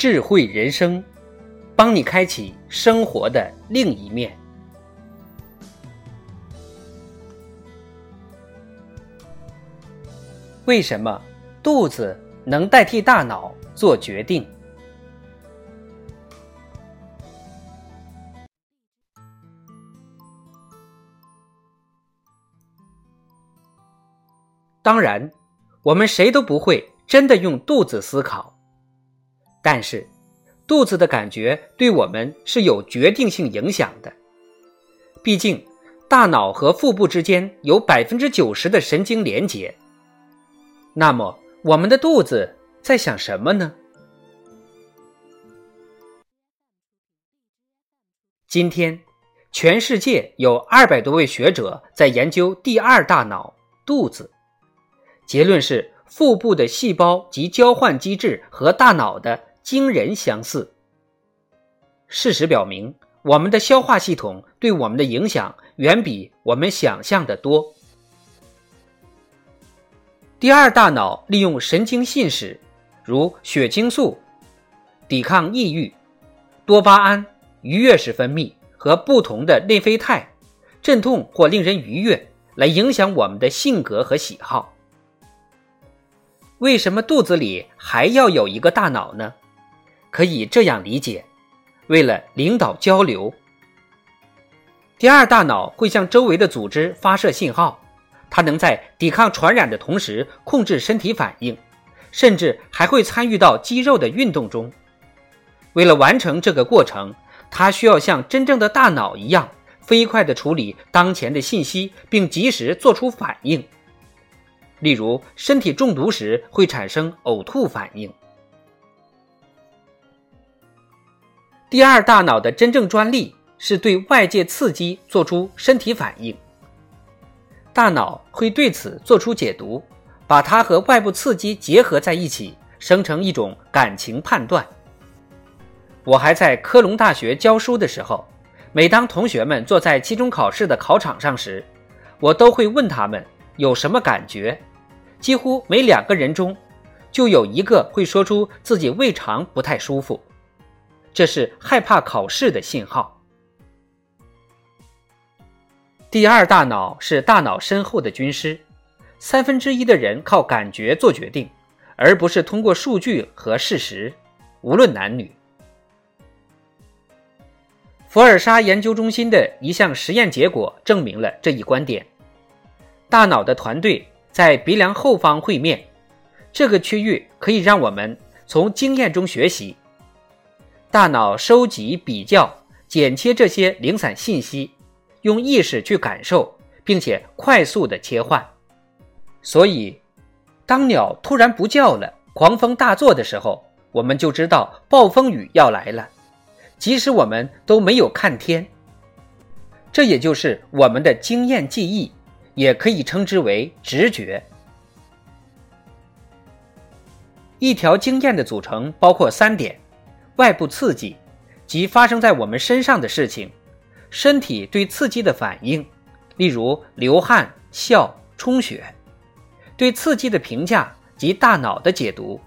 智慧人生，帮你开启生活的另一面。为什么肚子能代替大脑做决定？当然，我们谁都不会真的用肚子思考。但是，肚子的感觉对我们是有决定性影响的。毕竟，大脑和腹部之间有百分之九十的神经连接。那么，我们的肚子在想什么呢？今天，全世界有二百多位学者在研究第二大脑——肚子。结论是，腹部的细胞及交换机制和大脑的。惊人相似。事实表明，我们的消化系统对我们的影响远比我们想象的多。第二大脑利用神经信使，如血清素、抵抗抑郁、多巴胺、愉悦时分泌和不同的内啡肽，镇痛或令人愉悦，来影响我们的性格和喜好。为什么肚子里还要有一个大脑呢？可以这样理解：为了领导交流，第二大脑会向周围的组织发射信号，它能在抵抗传染的同时控制身体反应，甚至还会参与到肌肉的运动中。为了完成这个过程，它需要像真正的大脑一样飞快地处理当前的信息，并及时做出反应。例如，身体中毒时会产生呕吐反应。第二大脑的真正专利是对外界刺激做出身体反应，大脑会对此做出解读，把它和外部刺激结合在一起，生成一种感情判断。我还在科隆大学教书的时候，每当同学们坐在期中考试的考场上时，我都会问他们有什么感觉，几乎每两个人中就有一个会说出自己胃肠不太舒服。这是害怕考试的信号。第二大脑是大脑身后的军师，三分之一的人靠感觉做决定，而不是通过数据和事实，无论男女。佛尔沙研究中心的一项实验结果证明了这一观点。大脑的团队在鼻梁后方会面，这个区域可以让我们从经验中学习。大脑收集、比较、剪切这些零散信息，用意识去感受，并且快速的切换。所以，当鸟突然不叫了，狂风大作的时候，我们就知道暴风雨要来了，即使我们都没有看天。这也就是我们的经验记忆，也可以称之为直觉。一条经验的组成包括三点。外部刺激及发生在我们身上的事情，身体对刺激的反应，例如流汗、笑、充血，对刺激的评价及大脑的解读，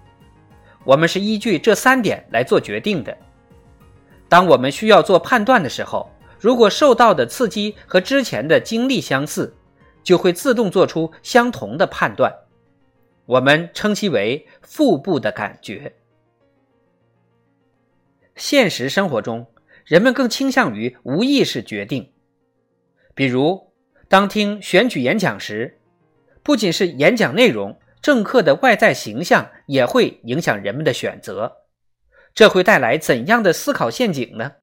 我们是依据这三点来做决定的。当我们需要做判断的时候，如果受到的刺激和之前的经历相似，就会自动做出相同的判断。我们称其为腹部的感觉。现实生活中，人们更倾向于无意识决定。比如，当听选举演讲时，不仅是演讲内容，政客的外在形象也会影响人们的选择。这会带来怎样的思考陷阱呢？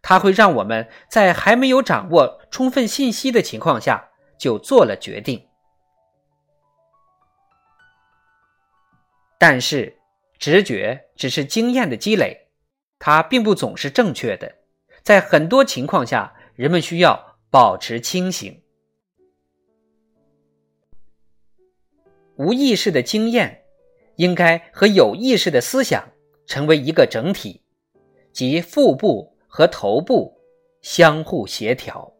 它会让我们在还没有掌握充分信息的情况下就做了决定。但是，直觉只是经验的积累，它并不总是正确的。在很多情况下，人们需要保持清醒。无意识的经验应该和有意识的思想成为一个整体，即腹部和头部相互协调。